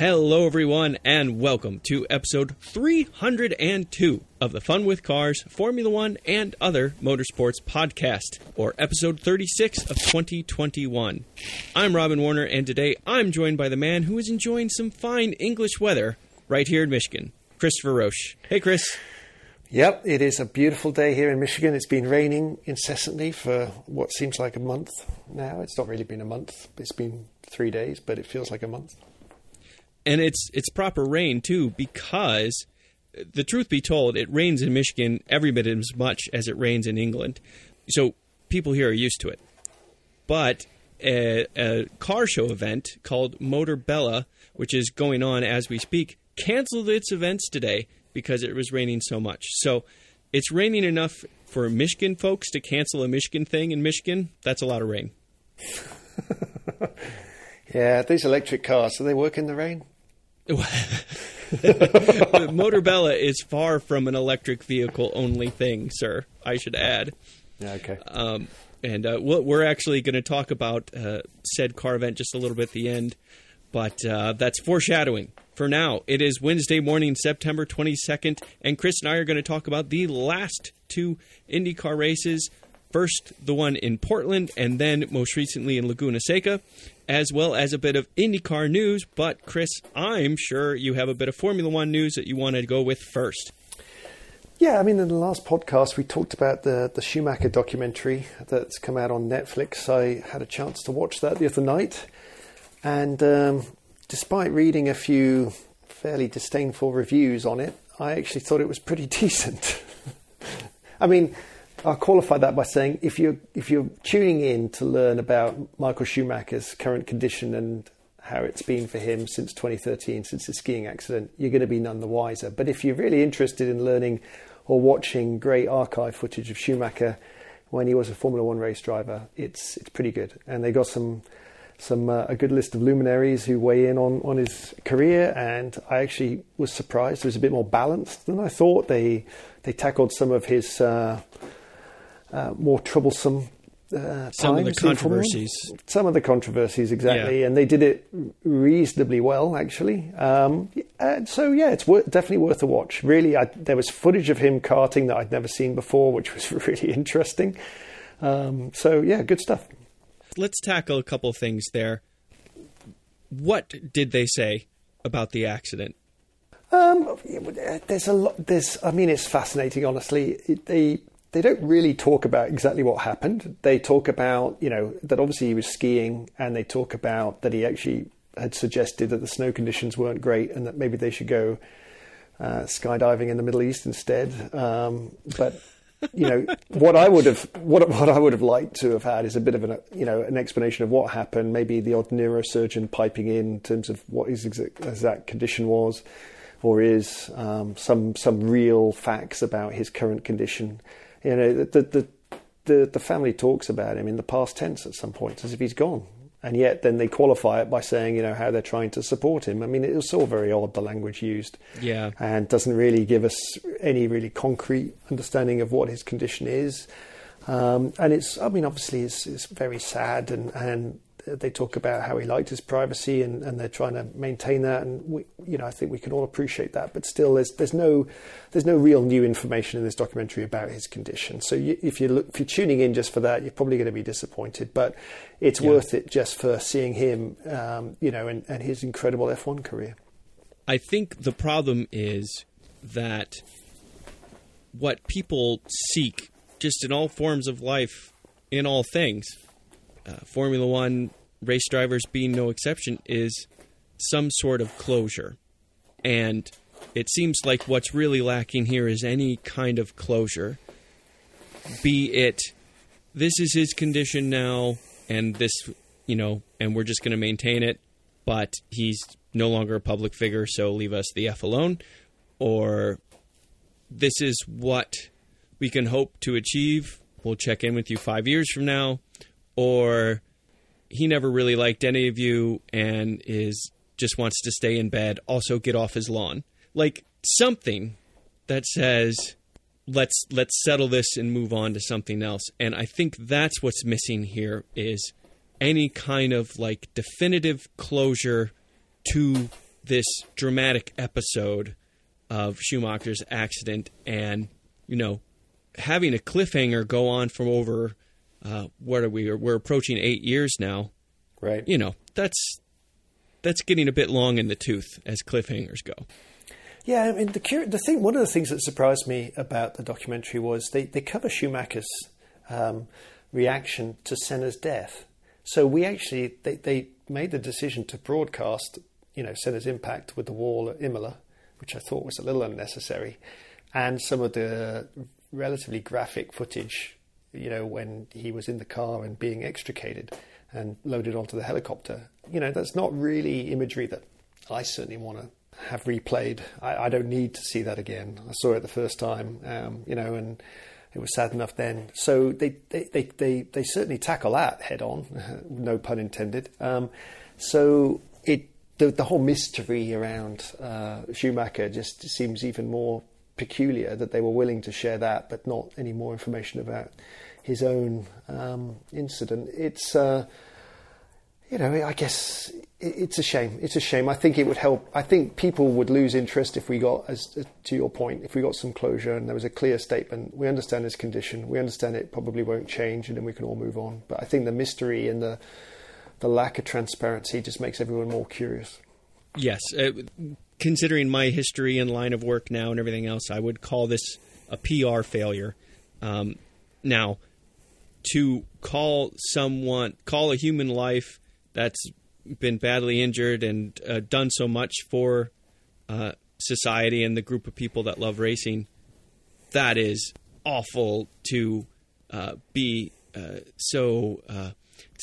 Hello, everyone, and welcome to episode 302 of the Fun with Cars, Formula One, and Other Motorsports podcast, or episode 36 of 2021. I'm Robin Warner, and today I'm joined by the man who is enjoying some fine English weather right here in Michigan, Christopher Roche. Hey, Chris. Yep, it is a beautiful day here in Michigan. It's been raining incessantly for what seems like a month now. It's not really been a month, it's been three days, but it feels like a month and it's it's proper rain too because the truth be told, it rains in Michigan every bit as much as it rains in England. So people here are used to it. But a, a car show event called Motor Bella, which is going on as we speak, canceled its events today because it was raining so much. So it's raining enough for Michigan folks to cancel a Michigan thing in Michigan. That's a lot of rain. yeah, these electric cars, do they work in the rain? Motor Bella is far from an electric vehicle only thing, sir. I should add. Yeah, okay. Um, and uh, we're actually going to talk about uh, said car event just a little bit at the end, but uh, that's foreshadowing. For now, it is Wednesday morning, September 22nd, and Chris and I are going to talk about the last two IndyCar races. First, the one in Portland, and then most recently in Laguna Seca as well as a bit of IndyCar news. But, Chris, I'm sure you have a bit of Formula One news that you want to go with first. Yeah, I mean, in the last podcast, we talked about the, the Schumacher documentary that's come out on Netflix. I had a chance to watch that the other night. And um, despite reading a few fairly disdainful reviews on it, I actually thought it was pretty decent. I mean, I'll qualify that by saying if you're if you're tuning in to learn about Michael Schumacher's current condition and how it's been for him since 2013, since his skiing accident, you're going to be none the wiser. But if you're really interested in learning or watching great archive footage of Schumacher when he was a Formula One race driver, it's it's pretty good. And they got some some uh, a good list of luminaries who weigh in on, on his career, and I actually was surprised. It was a bit more balanced than I thought. They they tackled some of his. Uh, uh, more troublesome uh, some of the controversies. Some of the controversies, exactly, yeah. and they did it reasonably well, actually. Um, so yeah, it's wor- definitely worth a watch. Really, I, there was footage of him karting that I'd never seen before, which was really interesting. Um, so yeah, good stuff. Let's tackle a couple of things there. What did they say about the accident? Um, there's a lot. There's, I mean, it's fascinating. Honestly, it, they they don't really talk about exactly what happened. They talk about, you know, that obviously he was skiing and they talk about that he actually had suggested that the snow conditions weren't great and that maybe they should go uh, skydiving in the Middle East instead. Um, but you know what I would have what what I would have liked to have had is a bit of an you know an explanation of what happened. Maybe the odd neurosurgeon piping in in terms of what his exact, exact condition was, or is um, some some real facts about his current condition you know, the, the, the, the family talks about him in the past tense at some point as if he's gone. And yet, then they qualify it by saying, you know, how they're trying to support him. I mean, it was all very odd, the language used. Yeah. And doesn't really give us any really concrete understanding of what his condition is. Um, and it's, I mean, obviously, it's, it's very sad and, and they talk about how he liked his privacy and, and they're trying to maintain that. And we, you know I think we can all appreciate that. But still there's there's no there's no real new information in this documentary about his condition. So you, if you look if you're tuning in just for that you're probably going to be disappointed. But it's yeah. worth it just for seeing him um, you know and, and his incredible F1 career. I think the problem is that what people seek just in all forms of life in all things uh, Formula One race drivers being no exception, is some sort of closure. And it seems like what's really lacking here is any kind of closure. Be it, this is his condition now, and this, you know, and we're just going to maintain it, but he's no longer a public figure, so leave us the F alone. Or this is what we can hope to achieve. We'll check in with you five years from now or he never really liked any of you and is just wants to stay in bed. Also, get off his lawn. Like something that says let's let's settle this and move on to something else. And I think that's what's missing here is any kind of like definitive closure to this dramatic episode of Schumacher's accident and, you know, having a cliffhanger go on for over, uh, what are we? We're approaching eight years now. Right. You know, that's that's getting a bit long in the tooth as cliffhangers go. Yeah, I mean the the thing. One of the things that surprised me about the documentary was they they cover Schumacher's um, reaction to Senna's death. So we actually they they made the decision to broadcast, you know, Senna's impact with the wall at Imola, which I thought was a little unnecessary, and some of the relatively graphic footage, you know, when he was in the car and being extricated and loaded onto the helicopter. You know, that's not really imagery that I certainly want to have replayed. I, I, don't need to see that again. I saw it the first time, um, you know, and it was sad enough then. So they they, they, they, they certainly tackle that head on, no pun intended. Um, so it the, the whole mystery around uh, Schumacher just seems even more peculiar that they were willing to share that, but not any more information about his own um, incident. It's uh, you know, I guess it's a shame. It's a shame. I think it would help. I think people would lose interest if we got, as to your point, if we got some closure and there was a clear statement. We understand his condition. We understand it probably won't change, and then we can all move on. But I think the mystery and the the lack of transparency just makes everyone more curious. Yes, uh, considering my history and line of work now and everything else, I would call this a PR failure. Um, now, to call someone, call a human life that's been badly injured and uh, done so much for uh, society and the group of people that love racing, that is awful to uh, be uh, so uh,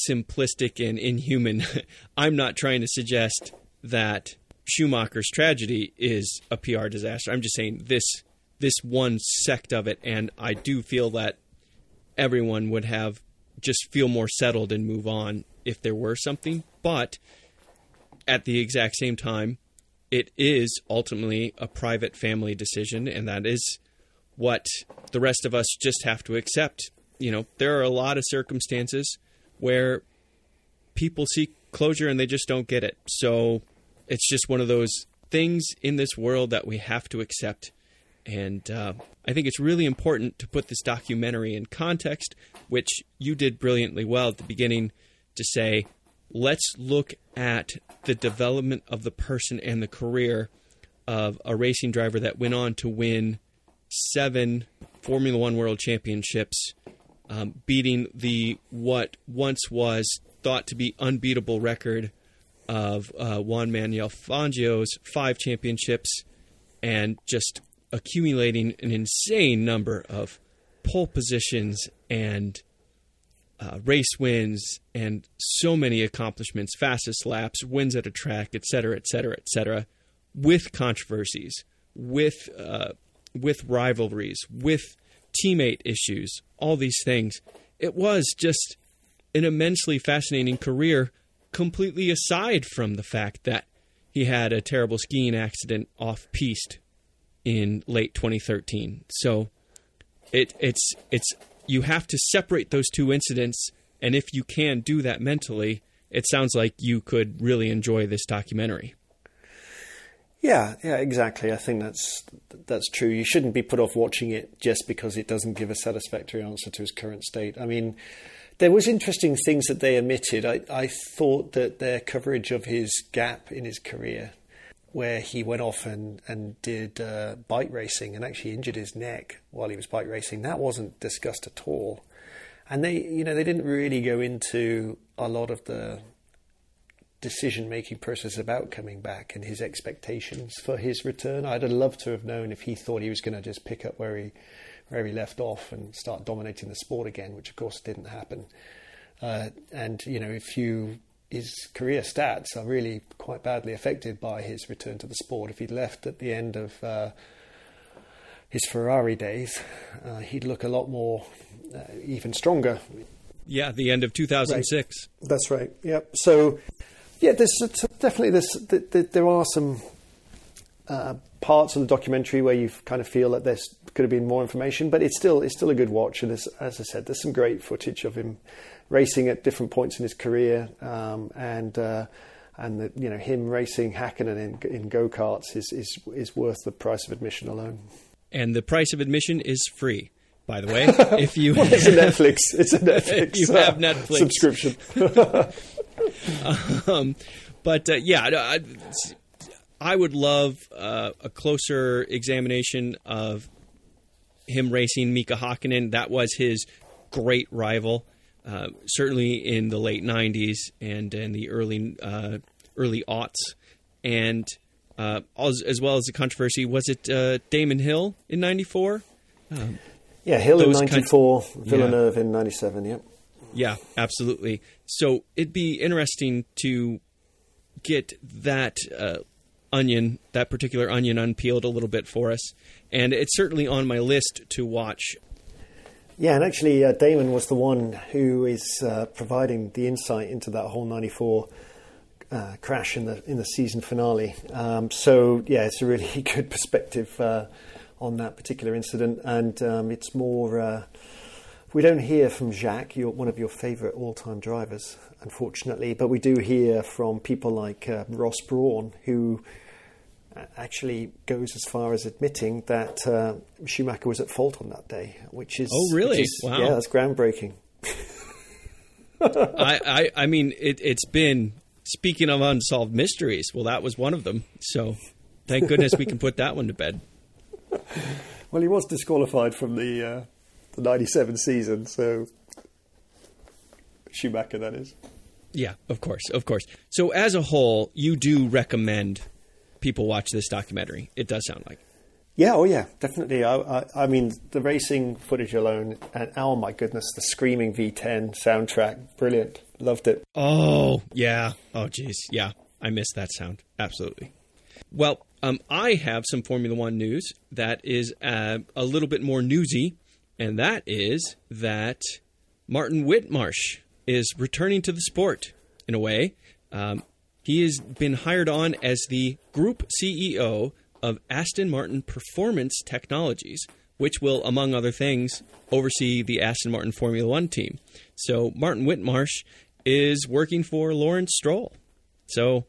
simplistic and inhuman. I'm not trying to suggest that Schumacher's tragedy is a PR disaster. I'm just saying this this one sect of it, and I do feel that everyone would have just feel more settled and move on if there were something. But at the exact same time, it is ultimately a private family decision, and that is what the rest of us just have to accept. You know, there are a lot of circumstances where people seek closure and they just don't get it. So it's just one of those things in this world that we have to accept. And uh, I think it's really important to put this documentary in context, which you did brilliantly well at the beginning to say, let's look at the development of the person and the career of a racing driver that went on to win seven Formula One World Championships, um, beating the what once was thought to be unbeatable record of uh, Juan Manuel Fangio's five championships, and just accumulating an insane number of pole positions and uh, race wins and so many accomplishments, fastest laps, wins at a track, et cetera, et cetera, et cetera, with controversies, with uh, with rivalries, with teammate issues, all these things. It was just an immensely fascinating career, completely aside from the fact that he had a terrible skiing accident off piste in late 2013. So it, it's it's you have to separate those two incidents, and if you can do that mentally, it sounds like you could really enjoy this documentary. Yeah, yeah, exactly. I think that's that's true. You shouldn't be put off watching it just because it doesn't give a satisfactory answer to his current state. I mean, there was interesting things that they omitted. I, I thought that their coverage of his gap in his career where he went off and, and did uh, bike racing and actually injured his neck while he was bike racing. That wasn't discussed at all. And they, you know, they didn't really go into a lot of the decision making process about coming back and his expectations for his return. I'd have loved to have known if he thought he was going to just pick up where he where he left off and start dominating the sport again, which of course didn't happen. Uh, and you know, if you his career stats are really quite badly affected by his return to the sport. If he'd left at the end of uh, his Ferrari days, uh, he'd look a lot more, uh, even stronger. Yeah, the end of 2006. Right. That's right. Yep. So, yeah, there's definitely this. There are some uh, parts of the documentary where you kind of feel that there could have been more information, but it's still it's still a good watch. And as I said, there's some great footage of him racing at different points in his career, um, and uh, and that you know him racing Hakkinen in, in go karts is, is is worth the price of admission alone. And the price of admission is free. By the way, if you well, it's a Netflix, it's a Netflix. you uh, have Netflix subscription. um, but uh, yeah, I, I would love uh, a closer examination of him racing Mika Hakkinen. That was his great rival, uh, certainly in the late '90s and in the early uh, early aughts, and uh, as, as, well as the controversy. Was it uh, Damon Hill in '94? Um, yeah, Hill in '94, kind of, Villeneuve yeah. in '97. Yep. Yeah, absolutely. So it'd be interesting to get that uh, onion, that particular onion, unpeeled a little bit for us. And it's certainly on my list to watch. Yeah, and actually, uh, Damon was the one who is uh, providing the insight into that whole '94 uh, crash in the in the season finale. Um, so yeah, it's a really good perspective uh, on that particular incident, and um, it's more. Uh, we don't hear from Jacques, one of your favourite all-time drivers, unfortunately, but we do hear from people like uh, Ross Brawn, who actually goes as far as admitting that uh, Schumacher was at fault on that day, which is oh really is, wow yeah that's groundbreaking. I, I I mean it, it's been speaking of unsolved mysteries. Well, that was one of them. So thank goodness we can put that one to bed. Well, he was disqualified from the uh, the '97 season, so Schumacher, that is. Yeah, of course, of course. So as a whole, you do recommend people watch this documentary. It does sound like. Yeah, oh yeah, definitely. I, I, I, mean, the racing footage alone, and oh my goodness, the screaming V10 soundtrack, brilliant. Loved it. Oh yeah. Oh geez, yeah. I miss that sound. Absolutely. Well, um, I have some Formula One news that is uh, a little bit more newsy, and that is that Martin Whitmarsh is returning to the sport in a way. Um, he has been hired on as the group CEO of Aston Martin Performance Technologies, which will, among other things, oversee the Aston Martin Formula One team. So Martin Whitmarsh is working for Lawrence Stroll. So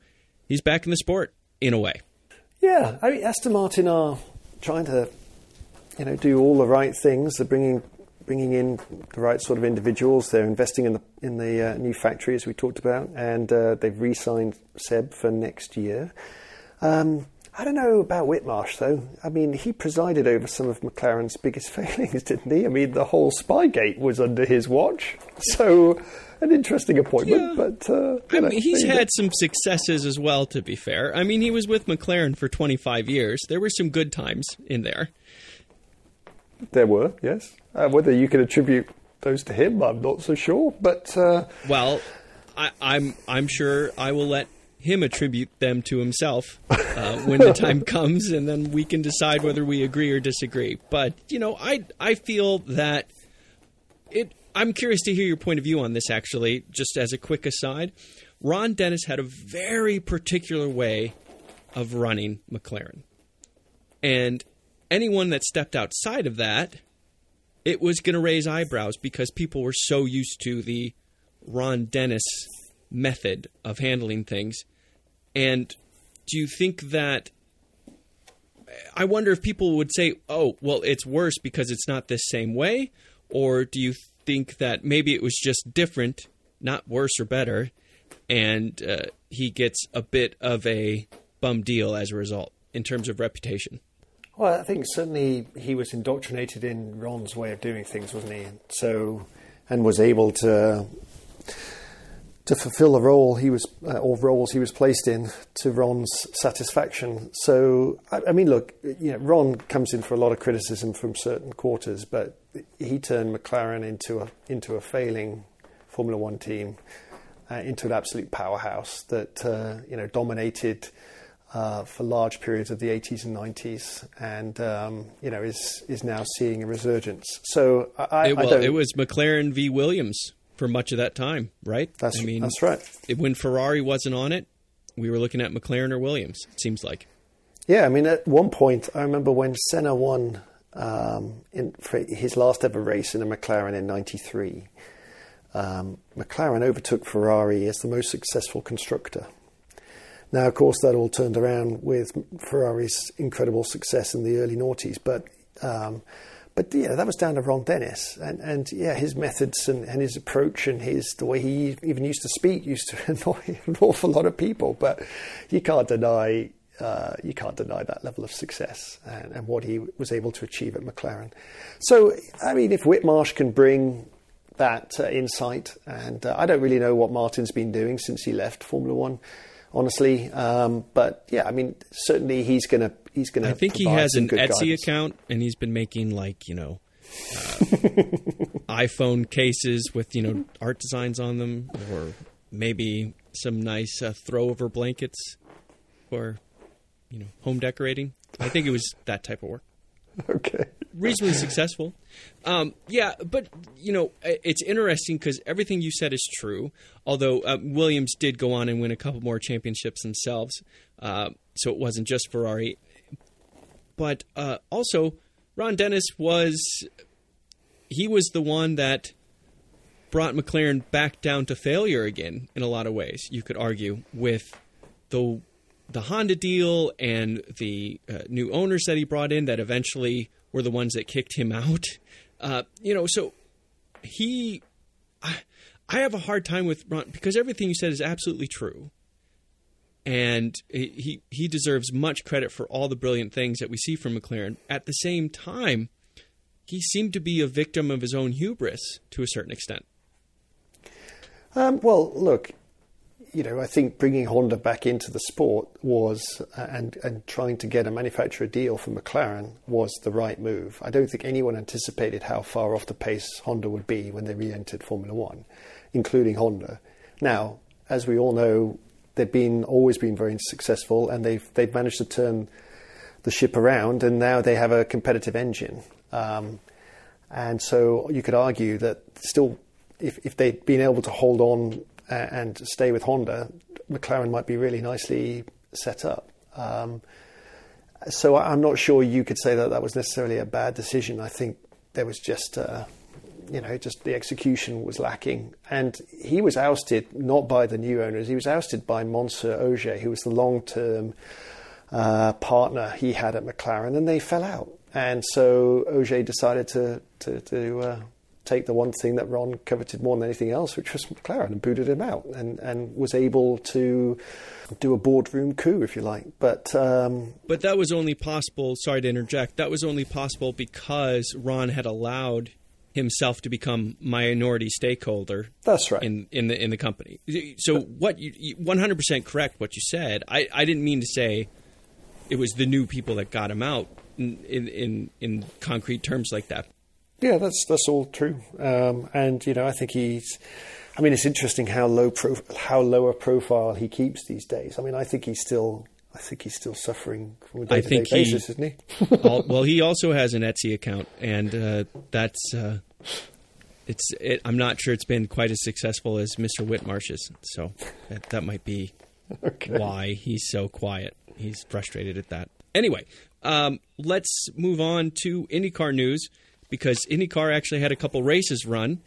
he's back in the sport in a way. Yeah, I mean, Aston Martin are trying to, you know, do all the right things. They're bringing bringing in the right sort of individuals. They're investing in the in the uh, new factory as we talked about, and uh, they've re-signed Seb for next year. Um, I don't know about Whitmarsh though. I mean, he presided over some of McLaren's biggest failings, didn't he? I mean, the whole Spygate was under his watch, so an interesting appointment. Yeah. But uh, I mean, he's had some successes as well. To be fair, I mean, he was with McLaren for 25 years. There were some good times in there. There were, yes. Uh, whether you can attribute those to him, I'm not so sure. But uh, well, I, I'm I'm sure I will let him attribute them to himself uh, when the time comes, and then we can decide whether we agree or disagree. But you know, I I feel that it. I'm curious to hear your point of view on this. Actually, just as a quick aside, Ron Dennis had a very particular way of running McLaren, and anyone that stepped outside of that, it was going to raise eyebrows because people were so used to the Ron Dennis method of handling things. And do you think that? I wonder if people would say, oh, well, it's worse because it's not this same way? Or do you think that maybe it was just different, not worse or better, and uh, he gets a bit of a bum deal as a result in terms of reputation? Well, I think certainly he was indoctrinated in Ron's way of doing things, wasn't he? So, and was able to to fulfil the role he was uh, or roles he was placed in to Ron's satisfaction. So, I, I, mean, look, you know, Ron comes in for a lot of criticism from certain quarters, but he turned McLaren into a into a failing Formula One team, uh, into an absolute powerhouse that uh, you know dominated uh, for large periods of the 80s and 90s, and um, you know is is now seeing a resurgence. So I, it, well, it was McLaren v Williams for much of that time, right? That's I mean, that's right. It, when Ferrari wasn't on it, we were looking at McLaren or Williams. It seems like. Yeah, I mean, at one point, I remember when Senna won um, in his last ever race in a McLaren in '93. Um, McLaren overtook Ferrari as the most successful constructor Now, of course, that all turned around with Ferrari's incredible success in the early noughties, but um, but yeah, that was down to Ron Dennis, and and yeah, his methods and, and his approach and his the way he even used to speak used to annoy an awful lot of people. But you can't deny uh, you can't deny that level of success and, and, what he was able to achieve at McLaren. So, I mean, if Whitmarsh can bring that uh, insight, and uh, I don't really know what Martin's been doing since he left Formula One, honestly. Um, but yeah, I mean, certainly he's to he's to. I think he has an Etsy guidance. account, and he's been making like you know. Uh, iPhone cases with you know art designs on them, or maybe some nice uh, throwover blankets for you know home decorating. I think it was that type of work. Okay. Reasonably successful. Um, yeah, but you know it's interesting because everything you said is true. Although uh, Williams did go on and win a couple more championships themselves, uh, so it wasn't just Ferrari. But uh, also, Ron Dennis was he was the one that brought McLaren back down to failure again in a lot of ways. You could argue with the the Honda deal and the uh, new owners that he brought in that eventually were the ones that kicked him out. Uh, you know, so he, I, I have a hard time with Ron because everything you said is absolutely true, and he he deserves much credit for all the brilliant things that we see from McLaren. At the same time, he seemed to be a victim of his own hubris to a certain extent. Um, well, look, you know, I think bringing Honda back into the sport was, uh, and and trying to get a manufacturer deal for McLaren was the right move. I don't think anyone anticipated how far off the pace Honda would be when they re-entered Formula One, including Honda. Now, as we all know, they've been always been very successful, and they've they've managed to turn the ship around, and now they have a competitive engine. Um, and so you could argue that still, if if they'd been able to hold on and stay with Honda, McLaren might be really nicely set up. Um, so I'm not sure you could say that that was necessarily a bad decision. I think there was just, uh, you know, just the execution was lacking. And he was ousted not by the new owners, he was ousted by Mansour Ojjeh, who was the long term uh, partner he had at McLaren, and they fell out. And so Ojjeh decided to, to, to uh, take the one thing that Ron coveted more than anything else, which was McLaren, and booted him out, and, and was able to do a boardroom coup, if you like. But um, but that was only possible. Sorry to interject. That was only possible because Ron had allowed himself to become minority stakeholder. That's right in in the in the company. So what you one hundred percent correct what you said. I I didn't mean to say it was the new people that got him out in in in concrete terms like that. Yeah, that's that's all true. Um, and you know, I think he's. I mean, it's interesting how low pro, how low a profile he keeps these days. I mean, I think he's still. I think he's still suffering from a day-to-day basis, he, isn't he? all, well, he also has an Etsy account, and uh, that's uh, it's. It, I'm not sure it's been quite as successful as Mr. Whitmarsh's, so that, that might be okay. why he's so quiet. He's frustrated at that. Anyway, um, let's move on to IndyCar news because IndyCar actually had a couple races run,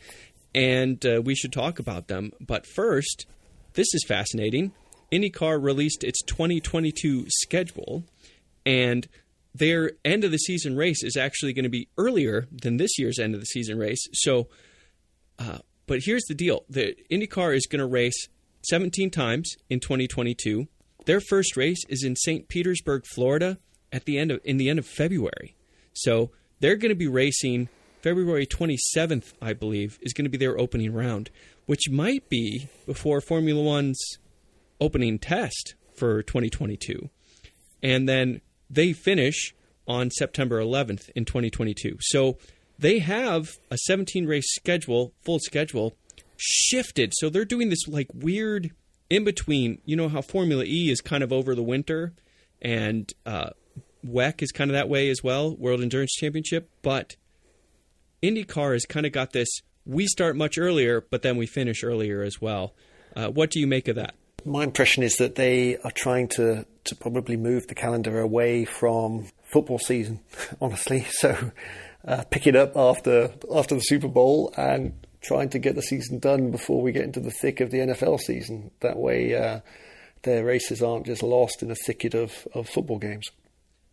and uh, we should talk about them. But first, this is fascinating. IndyCar released its 2022 schedule, and their end of the season race is actually going to be earlier than this year's end of the season race. So, uh, but here's the deal: the IndyCar is going to race 17 times in 2022. Their first race is in St. Petersburg, Florida, at the end of in the end of February. So they're going to be racing February 27th, I believe, is going to be their opening round, which might be before Formula One's opening test for 2022. And then they finish on September 11th in 2022. So they have a 17 race schedule, full schedule, shifted. So they're doing this like weird in between. You know how Formula E is kind of over the winter and uh, WEC is kind of that way as well, World Endurance Championship. But IndyCar has kind of got this we start much earlier, but then we finish earlier as well. Uh, what do you make of that? My impression is that they are trying to, to probably move the calendar away from football season, honestly. So uh, pick it up after after the Super Bowl and trying to get the season done before we get into the thick of the NFL season. That way, uh, their races aren't just lost in a thicket of, of football games.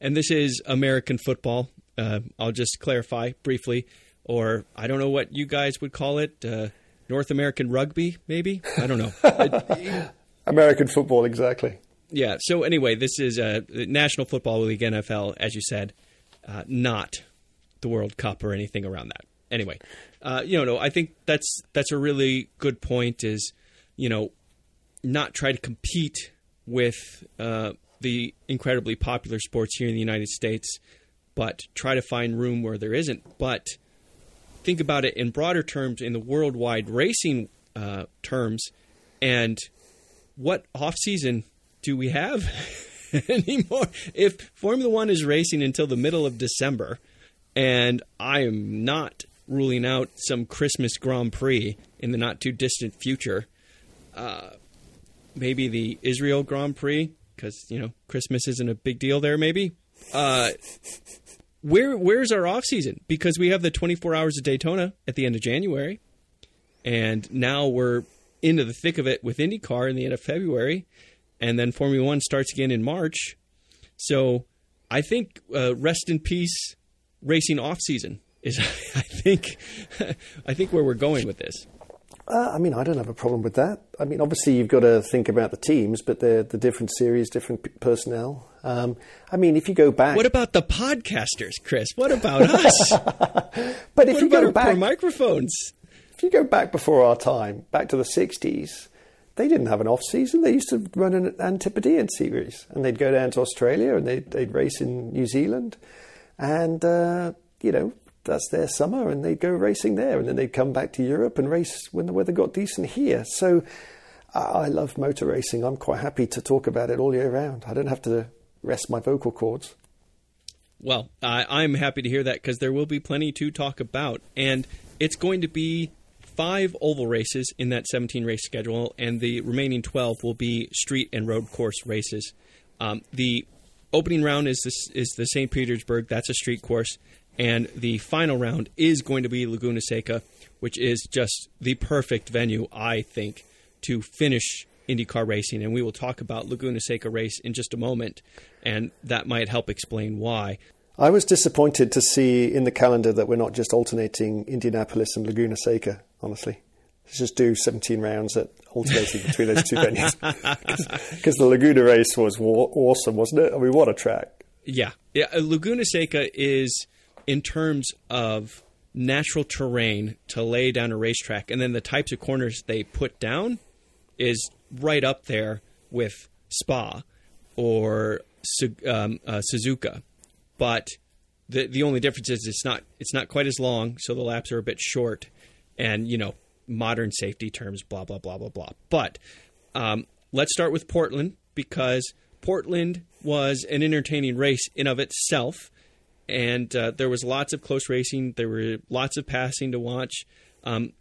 And this is American football. Uh, I'll just clarify briefly, or I don't know what you guys would call it. Uh, North American rugby, maybe? I don't know. American football, exactly. Yeah. So anyway, this is a uh, National Football League NFL, as you said, uh, not the World Cup or anything around that. Anyway, uh, you know, I think that's that's a really good point. Is you know, not try to compete with uh, the incredibly popular sports here in the United States, but try to find room where there isn't. But think about it in broader terms, in the worldwide racing uh, terms, and what off season do we have anymore? If Formula One is racing until the middle of December, and I am not ruling out some Christmas Grand Prix in the not too distant future, uh, maybe the Israel Grand Prix because you know Christmas isn't a big deal there. Maybe. Uh, where where's our off season? Because we have the 24 hours of Daytona at the end of January, and now we're into the thick of it with IndyCar in the end of February, and then Formula One starts again in March. So I think uh, rest in peace racing off season is I think I think where we're going with this. Uh, I mean, I don't have a problem with that. I mean, obviously, you've got to think about the teams, but they're the different series, different p- personnel. Um, I mean, if you go back, what about the podcasters, Chris? What about us? but if what you go back, microphones. If you go back before our time, back to the '60s, they didn't have an off season. They used to run an Antipodean series, and they'd go down to Australia and they'd, they'd race in New Zealand, and uh, you know that's their summer, and they'd go racing there, and then they'd come back to Europe and race when the weather got decent here. So I love motor racing. I'm quite happy to talk about it all year round. I don't have to rest my vocal cords. Well, I, am happy to hear that because there will be plenty to talk about, and it's going to be five oval races in that 17 race schedule, and the remaining 12 will be street and road course races. Um, the opening round is this, is the St. Petersburg. That's a street course. And the final round is going to be Laguna Seca, which is just the perfect venue, I think, to finish IndyCar racing. And we will talk about Laguna Seca race in just a moment, and that might help explain why. I was disappointed to see in the calendar that we're not just alternating Indianapolis and Laguna Seca, honestly. Let's just do 17 rounds at alternating between those two venues. Because the Laguna race was awesome, wasn't it? I mean, what a track. Yeah. yeah. Uh, Laguna Seca is in terms of natural terrain to lay down a racetrack, and then the types of corners they put down is right up there with Spa or um, uh, Suzuka. But the the only difference is it's not it's not quite as long, so the laps are a bit short, and you know modern safety terms, blah blah blah blah blah. But um, let's start with Portland because Portland was an entertaining race in of itself and uh, there was lots of close racing. There were lots of passing to watch. Um,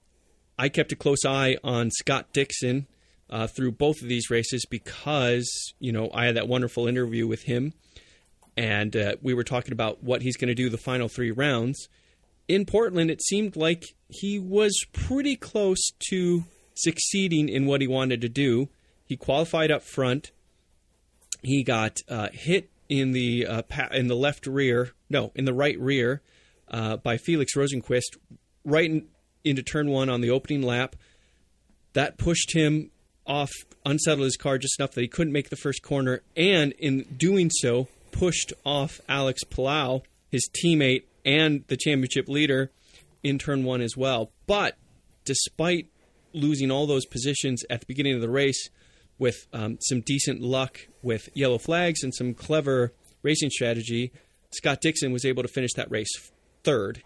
I kept a close eye on Scott Dixon uh, through both of these races because you know I had that wonderful interview with him, and uh, we were talking about what he's going to do the final three rounds. In Portland, it seemed like he was pretty close to succeeding in what he wanted to do. He qualified up front. He got uh, hit in the uh, pa- in the left rear, no, in the right rear, uh, by Felix Rosenqvist, right in, into turn one on the opening lap. That pushed him off, unsettled his car just enough that he couldn't make the first corner, and in doing so, pushed off Alex Palou, his teammate and the championship leader, in turn one as well. But despite losing all those positions at the beginning of the race, with um, some decent luck with yellow flags and some clever racing strategy, Scott Dixon was able to finish that race third.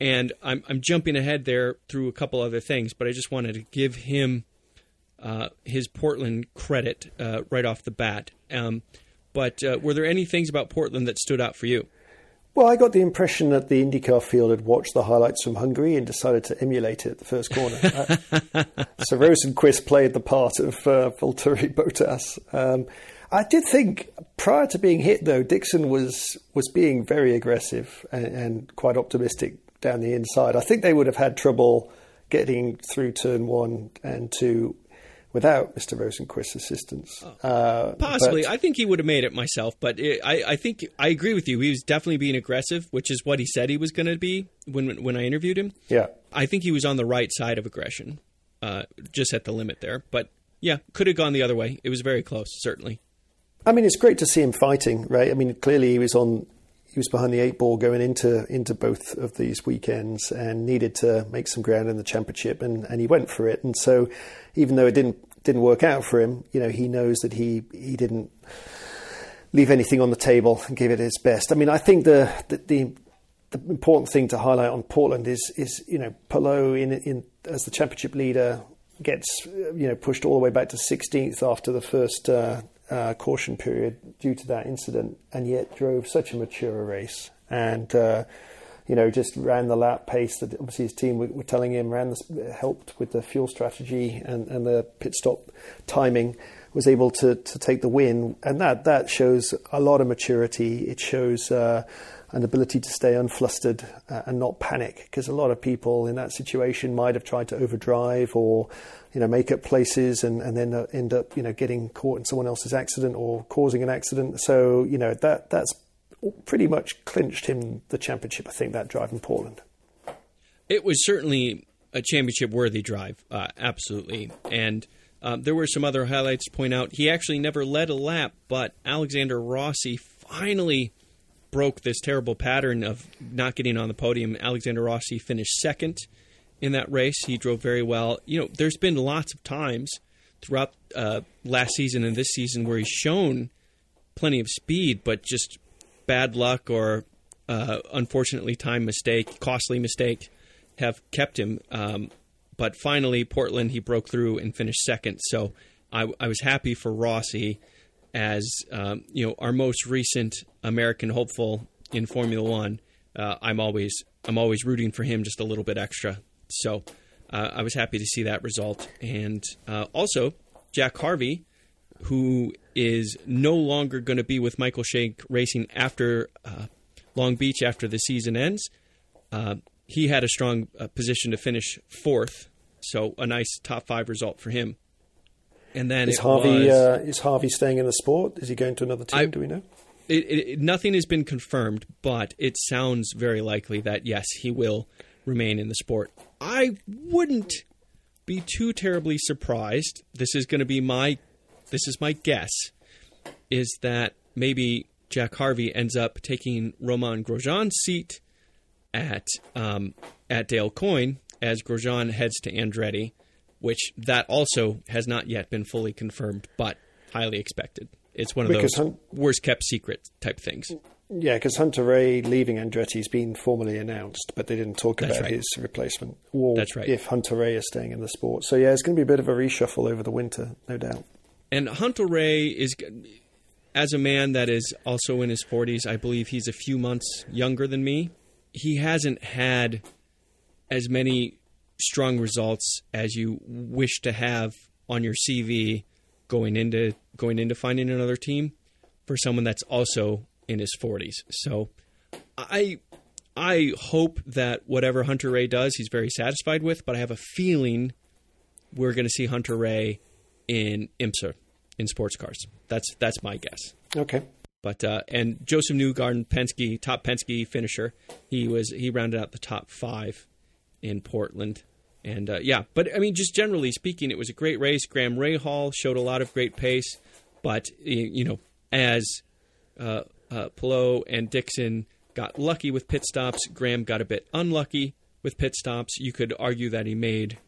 And I'm, I'm jumping ahead there through a couple other things, but I just wanted to give him uh, his Portland credit uh, right off the bat. Um, but uh, were there any things about Portland that stood out for you? Well, I got the impression that the IndyCar field had watched the highlights from Hungary and decided to emulate it at the first corner. uh, so Rosenqvist played the part of uh, Valtteri Bottas. Um, I did think prior to being hit, though, Dixon was was being very aggressive and, and quite optimistic down the inside. I think they would have had trouble getting through turn one and two without Mr. Rosenqvist's assistance. Uh, Possibly, but- I think he would have made it myself, but it, I, I think I agree with you. He was definitely being aggressive, which is what he said he was going to be when when I interviewed him. yeah. I think he was on the right side of aggression, uh, just at the limit there. But yeah, could have gone the other way. It was very close, certainly. I mean, it's great to see him fighting, right? I mean, clearly he was on, he was behind the eight ball going into into both of these weekends and needed to make some ground in the championship, and, and he went for it. And so, even though it didn't didn't work out for him, you know, he knows that he he didn't leave anything on the table and give it his best. I mean, I think the the, the the important thing to highlight on Portland is is you know Palou in in as the championship leader gets you know pushed all the way back to 16th after the first uh, uh, caution period due to that incident, and yet drove such a mature race and. Uh, you know, just ran the lap pace that obviously his team were, were telling him, ran the, helped with the fuel strategy and, and the pit stop timing, was able to, to take the win. And that, that shows a lot of maturity. It shows uh, an ability to stay unflustered uh, and not panic because a lot of people in that situation might have tried to overdrive or you know make up places and, and then uh, end up you know getting caught in someone else's accident or causing an accident so you know that that's pretty much clinched him the championship I think that drive in Portland It was certainly a championship worthy drive, uh, absolutely. And um, there were some other highlights to point out. He actually never led a lap, but Alexander Rossi finally broke this terrible pattern of not getting on the podium. Alexander Rossi finished second in that race. He drove very well. You know, there's been lots of times throughout uh, last season and this season where he's shown plenty of speed, but just bad luck or uh, unfortunately time mistake, costly mistake, have kept him. Um, but finally, Portland, he broke through and finished second. So I, I was happy for Rossi as um, you know our most recent American hopeful in Formula One. Uh, I'm always I'm always rooting for him just a little bit extra. So uh, I was happy to see that result, and uh, also Jack Harvey, who is no longer going to be with Meyer Shank Racing after uh, Long Beach after the season ends. Uh, he had a strong uh, position to finish fourth, so a nice top five result for him. And then is Harvey was- uh, is Harvey staying in the sport is he going to another team I- do we know it, it, it- nothing has been confirmed, but it sounds very likely that yes, he will remain in the sport. I wouldn't be too terribly surprised. This is going to be my this is my guess is that maybe Jack Harvey ends up taking Romain Grosjean's seat at um, at Dale Coyne as Grosjean heads to Andretti, which that also has not yet been fully confirmed, but highly expected. It's one of Because those worst kept secret type things. Yeah, because Hunter-Reay leaving Andretti's been formally announced, but they didn't talk That's about right. his replacement. Or That's right. If Hunter-Reay is staying in the sport, so yeah, it's going to be a bit of a reshuffle over the winter, no doubt. And Hunter-Reay is, as a man that is also in his 40s, I believe he's a few months younger than me. He hasn't had as many strong results as you wish to have on your CV going into going into finding another team for someone that's also in his 40s. So I I hope that whatever Hunter-Reay does, he's very satisfied with, but I have a feeling we're going to see Hunter-Reay in IMSA in sports cars. That's that's my guess. Okay. But uh, and Josef Newgarden, Penske top Penske finisher. He was he rounded out the top five in Portland, and uh, yeah. But I mean, just generally speaking, it was a great race. Graham Rahal showed a lot of great pace, but you know, as uh, uh, and Dixon got lucky with pit stops, Graham got a bit unlucky with pit stops. You could argue that he made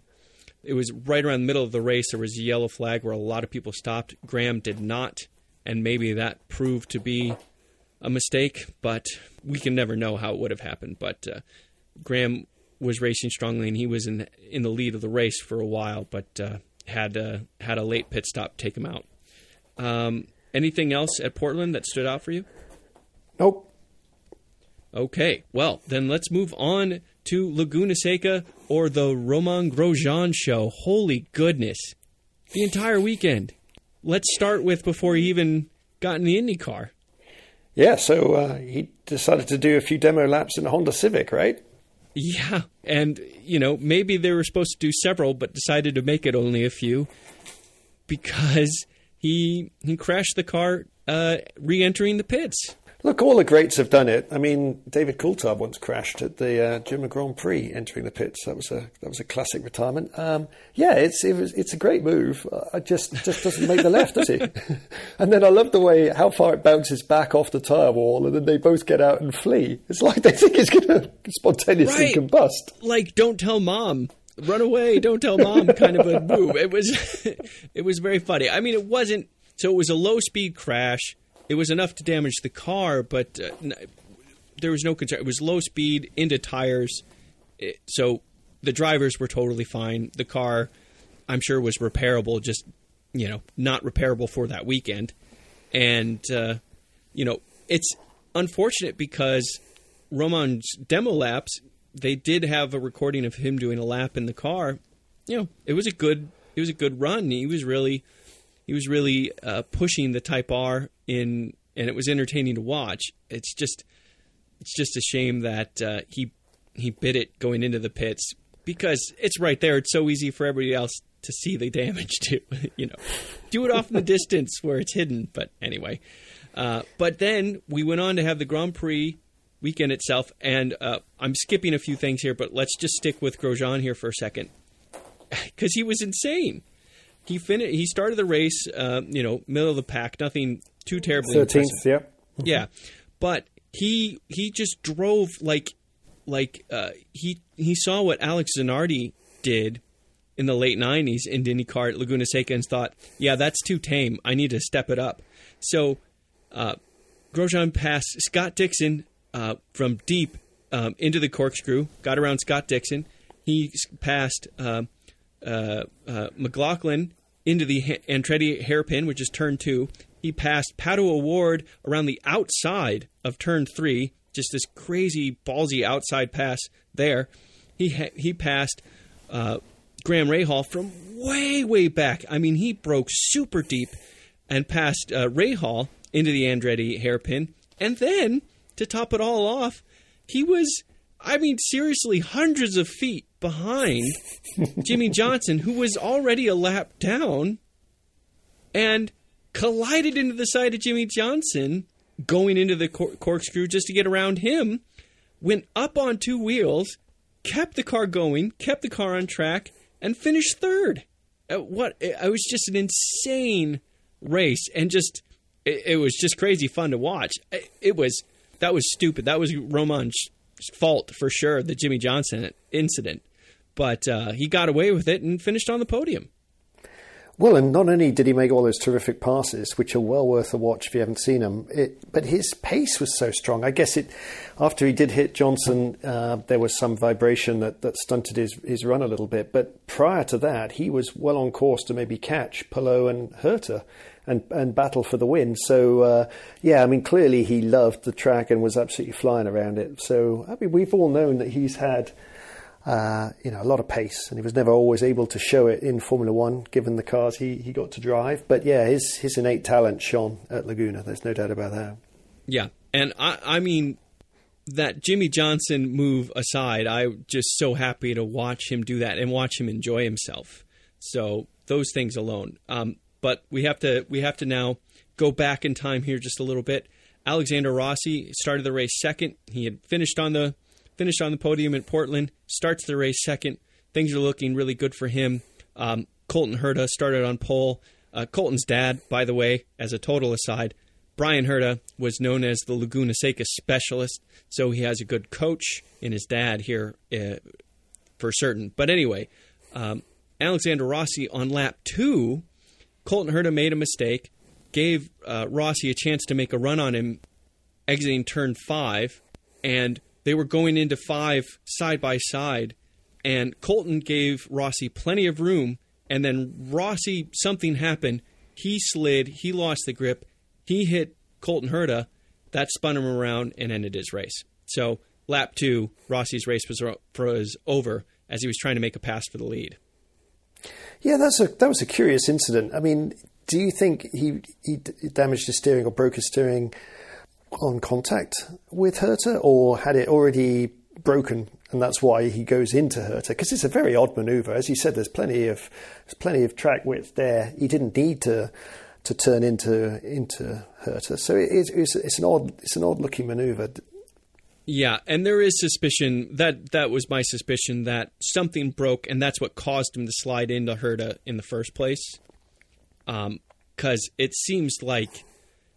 it was right around the middle of the race. There was a yellow flag where a lot of people stopped. Graham did not, and maybe that proved to be a mistake. But we can never know how it would have happened. But uh, Graham was racing strongly, and he was in in the lead of the race for a while, but uh, had uh, had a late pit stop take him out. Um, anything else at Portland that stood out for you? Nope. Okay, well, then let's move on to Laguna Seca or the Romain Grosjean show. Holy goodness. The entire weekend. Let's start with before he even got in the Indy car. Yeah, so uh, he decided to do a few demo laps in a Honda Civic, right? Yeah, and, you know, maybe they were supposed to do several, but decided to make it only a few. because he he crashed the car uh, re-entering the pits. Look, all the greats have done it. I mean, David Coulthard once crashed at the uh, German Grand Prix, entering the pits. That was a that was a classic retirement. Um, yeah, it's it was, it's a great move. I just just doesn't make the left, does he? and then I love the way how far it bounces back off the tire wall, and then they both get out and flee. It's like they think it's going to spontaneously Right. combust. Like, don't tell mom. Run away! Don't tell mom. Kind of a move. It was, it was very funny. I mean, it wasn't. So it was a low speed crash. It was enough to damage the car, but uh, n- there was no concern. It was low speed into tires, It- so the drivers were totally fine. The car, I'm sure, was repairable. Just you know, not repairable for that weekend, and uh, you know, it's unfortunate because Romain's demo laps, they did have a recording of him doing a lap in the car. You know, it was a good, it was a good run. He was really, he was really uh, pushing the Type R in, and it was entertaining to watch. It's just, it's just a shame that uh, he he bit it going into the pits because it's right there. It's so easy for everybody else to see the damage to. You know, do it off in the distance where it's hidden. But anyway, uh, but then we went on to have the Grand Prix weekend itself, and uh, I'm skipping a few things here, but let's just stick with Grosjean here for a second because he was insane. He fin- He started the race, uh, you know, middle of the pack, nothing too terribly Thirteenth, yeah. Yeah, but he he just drove like like uh, he he saw what Alex Zanardi did in the late '90s in IndyCar at Laguna Seca and thought, yeah, that's too tame. I need to step it up. So uh, Grosjean passed Scott Dixon uh, from deep um, into the corkscrew, got around Scott Dixon. He passed uh, McLaughlin into the ha- Andretti hairpin, which is turn two. He passed Pato O'Ward around the outside of turn three, just this crazy ballsy outside pass there. He ha- he passed uh, Graham Rahal from way way back. I mean, he broke super deep and passed uh, Rahal into the Andretti hairpin, and then to top it all off, he was. I mean, seriously, hundreds of feet behind Jimmie Johnson, who was already a lap down, and collided into the side of Jimmie Johnson, going into the cor- corkscrew just to get around him. Went up on two wheels, kept the car going, kept the car on track, and finished third. Uh, what? It was just an insane race, and just it, it was just crazy fun to watch. It, it was that was stupid. That was Romain's fault for sure. The Jimmie Johnson incident, but uh, he got away with it and finished on the podium. Well, and not only did he make all those terrific passes, which are well worth a watch if you haven't seen them, it, but his pace was so strong. I guess it after he did hit Johnson, uh, there was some vibration that, that stunted his, his run a little bit. But prior to that, he was well on course to maybe catch Palou and Herta and, and battle for the win. So, uh, yeah, I mean, clearly he loved the track and was absolutely flying around it. So, I mean, we've all known that he's had uh, you know, a lot of pace, and he was never always able to show it in Formula One, given the cars he, he got to drive. But yeah, his his innate talent shone at Laguna. There's no doubt about that. Yeah, and I, I mean that Jimmie Johnson move aside, I'm just so happy to watch him do that and watch him enjoy himself. So those things alone. Um, but we have to we have to now go back in time here just a little bit. Alexander Rossi started the race second. He had finished on the finished on the podium in Portland. Starts the race second. Things are looking really good for him. Um, Colton Herta started on pole. Uh, Colton's dad, by the way, as a total aside, Brian Herta was known as the Laguna Seca specialist, so he has a good coach in his dad here uh, for certain. But anyway, um, Alexander Rossi on lap two, Colton Herta made a mistake, gave uh, Rossi a chance to make a run on him exiting turn five, and they were going into five side by side. And Colton gave Rossi plenty of room, and then Rossi, something happened. He slid, he lost the grip, he hit Colton Herta. That spun him around and ended his race. So, lap two, Rossi's race was, was over as he was trying to make a pass for the lead. Yeah, that's a that was a curious incident. I mean, do you think he he damaged his steering or broke his steering on contact with Herta, or had it already broken and that's why he goes into Herta because it's a very odd maneuver. As you said, there's plenty of there's plenty of track width there. He didn't need to to turn into into Herta, so it's, it's an odd it's an odd looking maneuver. Yeah, and there is suspicion that that was my suspicion that something broke, and that's what caused him to slide into Herta in the first place. Because um, it seems like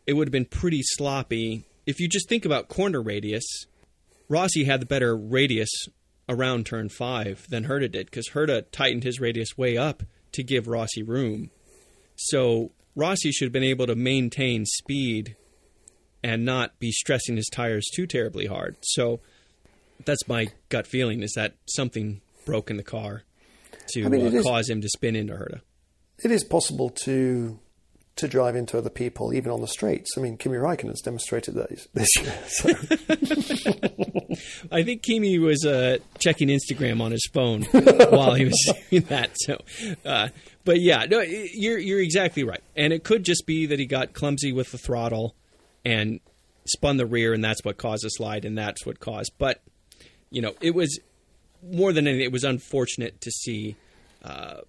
it would have been pretty sloppy if you just think about corner radius. Rossi had the better radius around turn five than Herta did because Herta tightened his radius way up to give Rossi room. So Rossi should have been able to maintain speed and not be stressing his tires too terribly hard. So that's my gut feeling is that something broke in the car to I mean, uh, is, cause him to spin into Herta. It is possible to to drive into other people, even on the streets. I mean, Kimi has demonstrated that this year. So. I think Kimi was uh, checking Instagram on his phone while he was doing that. So, uh, but yeah, no, you're you're exactly right, and it could just be that he got clumsy with the throttle and spun the rear, and that's what caused the slide, and that's what caused. But you know, it was more than anything, it was unfortunate to see. Uh,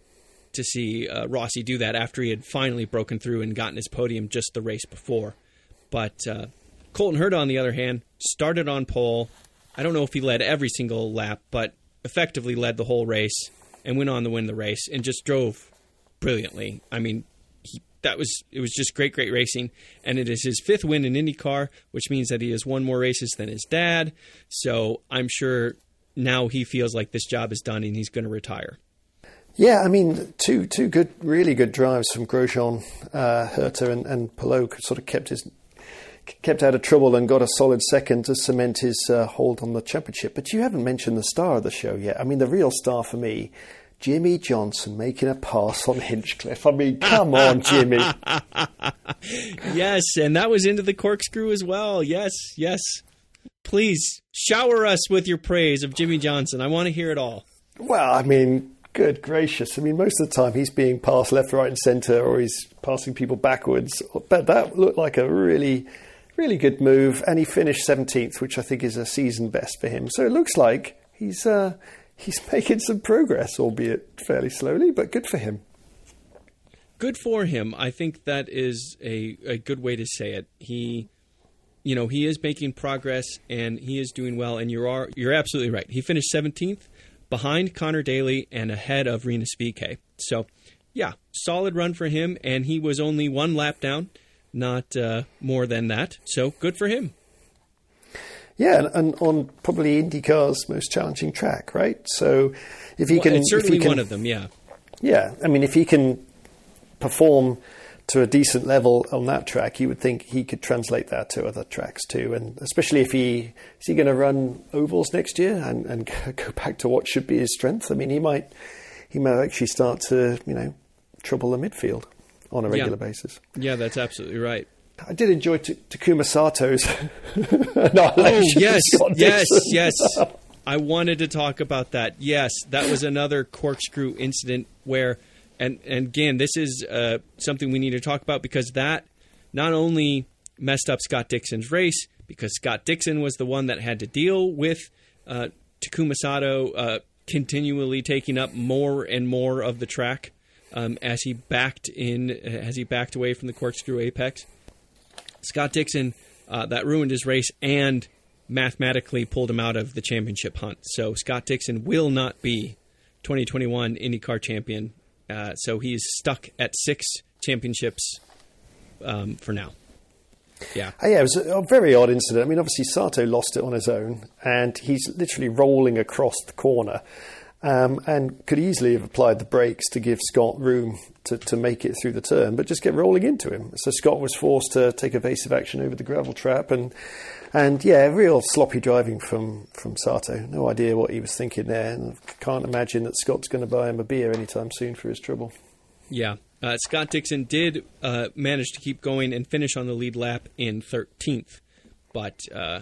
to see uh, Rossi do that after he had finally broken through and gotten his podium just the race before. But uh, Colton Herta, on the other hand, started on pole. I don't know if he led every single lap, but effectively led the whole race and went on to win the race and just drove brilliantly. I mean, he, that was it was just great, great racing, and it is his fifth win in IndyCar, which means that he has won more races than his dad. So I'm sure now he feels like this job is done and he's going to retire. Yeah, I mean, two two good, really good drives from Grosjean, uh, Herta, and, and Palou sort of kept his kept out of trouble and got a solid second to cement his uh, hold on the championship. But you haven't mentioned the star of the show yet. I mean, the real star for me, Jimmie Johnson making a pass on Hinchcliffe. I mean, come on, Jimmie. yes, and that was into the corkscrew as well. Yes, yes. Please shower us with your praise of Jimmie Johnson. I want to hear it all. Well, I mean, Good gracious. I mean, most of the time he's being passed left, right, and centre, or he's passing people backwards. But that looked like a really, really good move. And he finished 17th, which I think is a season best for him. So it looks like he's, uh, he's making some progress, albeit fairly slowly, but good for him. Good for him. I think that is a, a good way to say it. He you know he is making progress and he is doing well and you are you're absolutely right he finished 17th behind Conor Daly and ahead of Rinus VeeKay. So, yeah, solid run for him, and he was only one lap down, not uh, more than that. So, good for him. Yeah, and, on probably IndyCar's most challenging track, right? So, if he well, can, it's certainly can, one of them, yeah. Yeah, I mean, if he can perform to a decent level on that track, you would think he could translate that to other tracks too. And especially if he is he going to run ovals next year and, and go back to what should be his strength. I mean, he might he might actually start to you know trouble the midfield on a regular yeah. basis. Yeah, that's absolutely right. I did enjoy T- Takuma Sato's Oh yes, yes, yes. I wanted to talk about that. Yes, that was another corkscrew incident where and and again, this is uh, something we need to talk about because that not only messed up Scott Dixon's race because Scott Dixon was the one that had to deal with uh, Takuma Sato uh, continually taking up more and more of the track um, as he backed in, as he backed away from the corkscrew apex. Scott Dixon uh, that ruined his race and mathematically pulled him out of the championship hunt. So Scott Dixon will not be 2021 IndyCar champion uh, so he's stuck at six championships um, for now. Yeah. Uh, yeah, it was a, very odd incident. I mean, obviously, Sato lost it on his own, and he's literally rolling across the corner um, and could easily have applied the brakes to give Scott room to, to make it through the turn, but just kept rolling into him. So Scott was forced to take evasive action over the gravel trap, and and yeah, real sloppy driving from from Sato. No idea what he was thinking there, and can't imagine that Scott's going to buy him a beer anytime soon for his trouble. Yeah, uh, Scott Dixon did uh, manage to keep going and finish on the lead lap in 13th, but uh,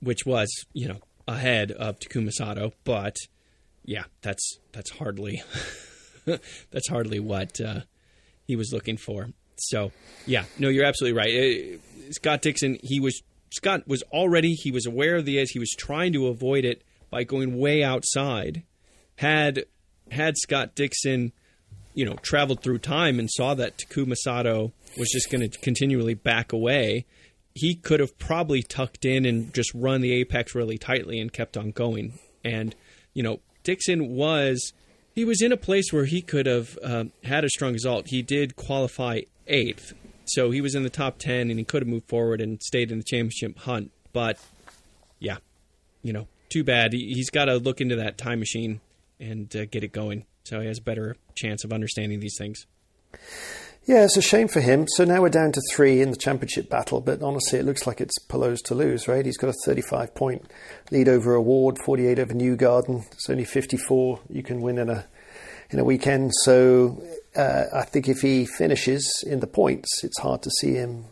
which was you know ahead of Takuma Sato, but yeah, that's that's hardly that's hardly what uh, he was looking for. So yeah, no, you're absolutely right. Uh, Scott Dixon, he was Scott was already he was aware of the edge. He was trying to avoid it by going way outside. Had had Scott Dixon, you know, traveled through time and saw that Takuma Sato was just going to continually back away, he could have probably tucked in and just run the apex really tightly and kept on going. And you know, Dixon was he was in a place where he could have uh, had a strong result. He did qualify eighth, so he was in the top ten, and he could have moved forward and stayed in the championship hunt. But yeah, you know, too bad. He, has got to look into that time machine and uh, get it going, so he has a better chance of understanding these things. Yeah, it's a shame for him. So now we're down to three in the championship battle, but honestly, it looks like it's Palou's to lose, right? He's got a 35 point lead over O'Ward, 48 over Newgarden. It's only 54 you can win in a in a weekend. So uh, I think if he finishes in the points, it's hard to see him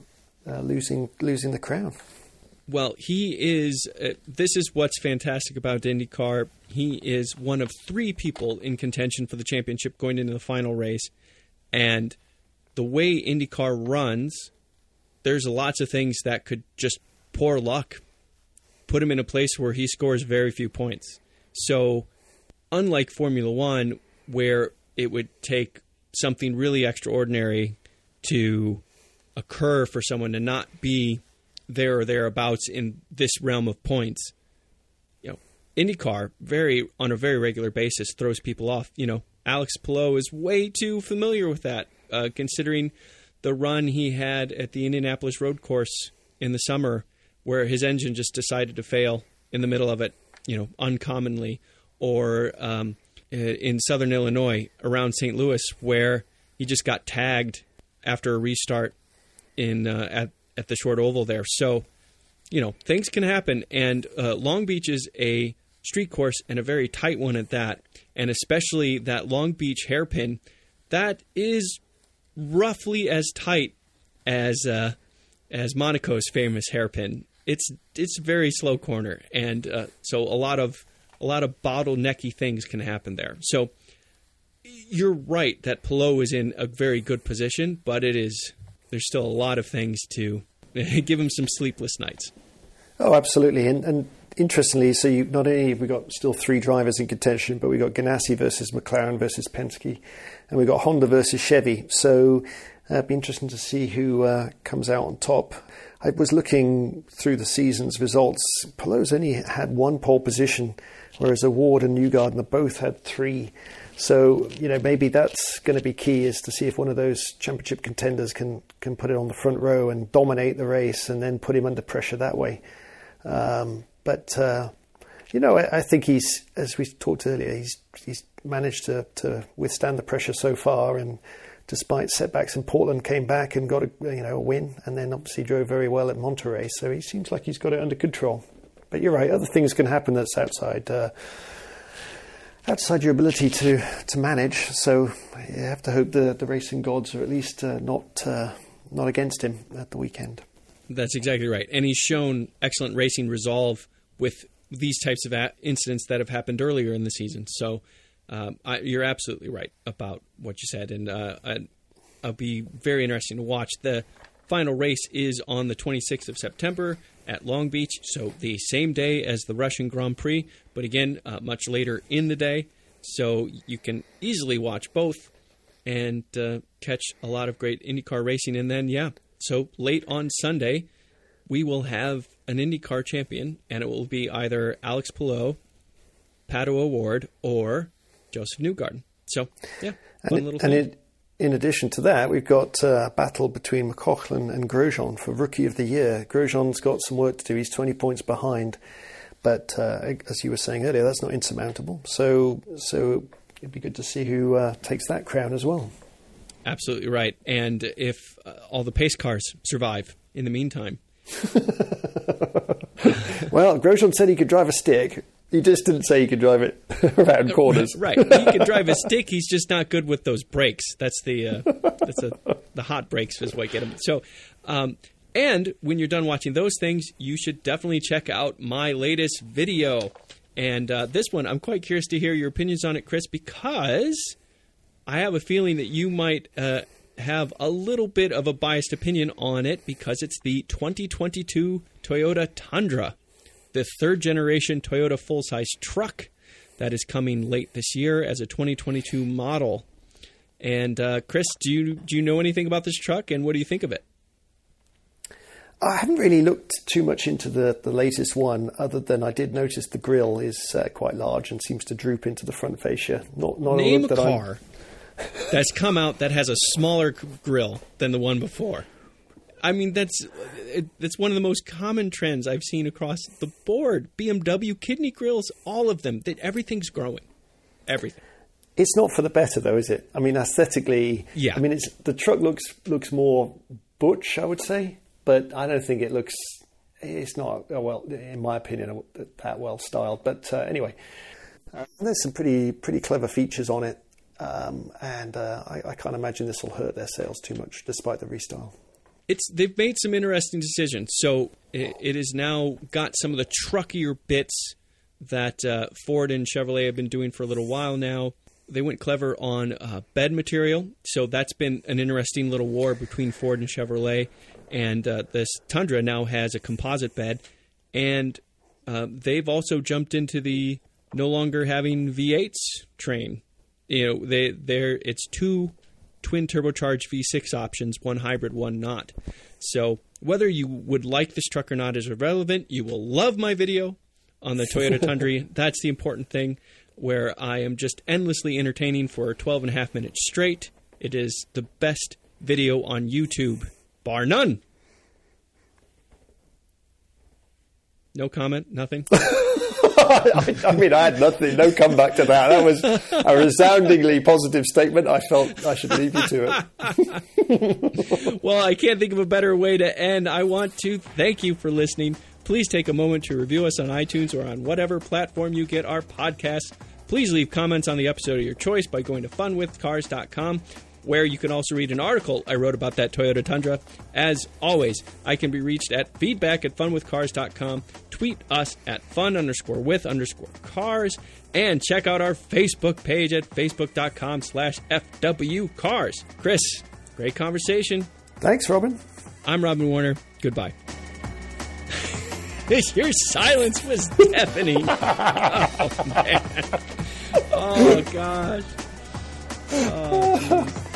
uh, losing losing the crown. Well, he is. Uh, this is what's fantastic about IndyCar. He is one of three people in contention for the championship going into the final race, and the way IndyCar runs, there's lots of things that could just poor luck put him in a place where he scores very few points. So, unlike Formula One, where it would take something really extraordinary to occur for someone to not be there or thereabouts in this realm of points, you know, IndyCar very on a very regular basis throws people off. You know, Alex Palou is way too familiar with that uh, considering the run he had at the Indianapolis Road Course in the summer, where his engine just decided to fail in the middle of it, you know, uncommonly, or um, in Southern Illinois around St. Louis, where he just got tagged after a restart in uh, at at the short oval there. So, you know, things can happen, and uh, Long Beach is a street course and a very tight one at that, and especially that Long Beach hairpin. That is roughly as tight as uh, as Monaco's famous hairpin. It's it's very slow corner, and uh, so a lot of a lot of bottlenecky things can happen there. So you're right that Palou is in a very good position, but it is there's still a lot of things to give him some sleepless nights. Oh, absolutely, and, and interestingly, so you, not only have we got still three drivers in contention, but we've got Ganassi versus McLaren versus Penske, and we've got Honda versus Chevy. So uh, it'd be interesting to see who uh, comes out on top. I was looking through the season's results. Palou's only had one pole position, whereas O'Ward and Newgarden both had three. So you know maybe that's going to be key is to see if one of those championship contenders can can put it on the front row and dominate the race, and then put him under pressure that way. Um, but uh, you know, I, I, think he's, as we talked earlier, he's he's managed to, to withstand the pressure so far, and despite setbacks in Portland, came back and got a you know a win, and then obviously drove very well at Monterey. So he seems like he's got it under control. But you're right, other things can happen that's outside. Uh, outside your ability to, to manage, so you have to hope the, the racing gods are at least uh, not uh, not against him at the weekend. That's exactly right, and he's shown excellent racing resolve with these types of incidents that have happened earlier in the season. So um, I, you're absolutely right about what you said, and uh, I, will be very interesting to watch. The final race is on the 26th of September at Long Beach, so the same day as the Russian Grand Prix, but again uh, much later in the day. So you can easily watch both and uh, catch a lot of great IndyCar racing, and then yeah, so late on Sunday we will have an IndyCar champion, and it will be either Alex Palou, Pato O'Ward, or Josef Newgarden. So, yeah, fun and, little and thing. It, in addition to that, we've got a battle between McLaughlin and Grosjean for Rookie of the Year. Grosjean's got some work to do. He's 20 points behind. But uh, as you were saying earlier, that's not insurmountable. So, so it'd be good to see who uh, takes that crown as well. Absolutely right. And if uh, all the pace cars survive in the meantime, well, Grosjean said he could drive a stick. He just didn't say he could drive it around corners. Right. He can drive a stick. He's just not good with those brakes. That's the uh, that's a, the hot brakes is what get him. So, um, and when you're done watching those things, you should definitely check out my latest video. And uh, this one, I'm quite curious to hear your opinions on it, Chris, because I have a feeling that you might uh, have a little bit of a biased opinion on it because it's the 2022 Toyota Tundra. the third generation Toyota full size truck that is coming late this year as a 2022 model. And uh, Chris, do you do you know anything about this truck, and what do you think of it? I haven't really looked too much into the, the latest one, other than I did notice the grill is uh, quite large and seems to droop into the front fascia. Not, not Name a, a car that's come out that has a smaller grill than the one before. I mean, that's that's one of the most common trends I've seen across the board. BMW kidney grills, all of them. That everything's growing, everything. It's not for the better, though, is it? I mean, aesthetically, yeah. I mean, it's the truck looks looks more butch, I would say, but I don't think it looks. It's not well, in my opinion, that well styled. But uh, anyway, uh, there's some pretty pretty clever features on it, um, and uh, I, I can't imagine this will hurt their sales too much, despite the restyle it's they've made some interesting decisions. So it, has now got some of the truckier bits that uh, Ford and Chevrolet have been doing for a little while now. They went clever on uh, bed material, so that's been an interesting little war between Ford and Chevrolet. And uh, this Tundra now has a composite bed, and uh, they've also jumped into the no longer having V8s train. You know, they they're it's two twin turbocharged V6 options, one hybrid, one not. So whether you would like this truck or not is irrelevant. You will love my video on the Toyota Tundra. That's the important thing, where I am just endlessly entertaining for 12 and a half minutes straight. It is the best video on YouTube, bar none. No comment, nothing. I, I, mean, I had nothing, no comeback to that. That was a resoundingly positive statement. I felt I should leave you to it. well, I can't think of a better way to end. I want to thank you for listening. Please take a moment to review us on iTunes or on whatever platform you get our podcast. Please leave comments on the episode of your choice by going to funwithcars.com where you can also read an article I wrote about that Toyota Tundra. As always, I can be reached at feedback at funwithcars.com. Tweet us at fun underscore with underscore cars. And check out our Facebook page at facebook.com slash FWCars. Chris, great conversation. Thanks, Robin. I'm Robin Warner. Goodbye. Your silence was deafening. oh, man. Oh, gosh. Oh,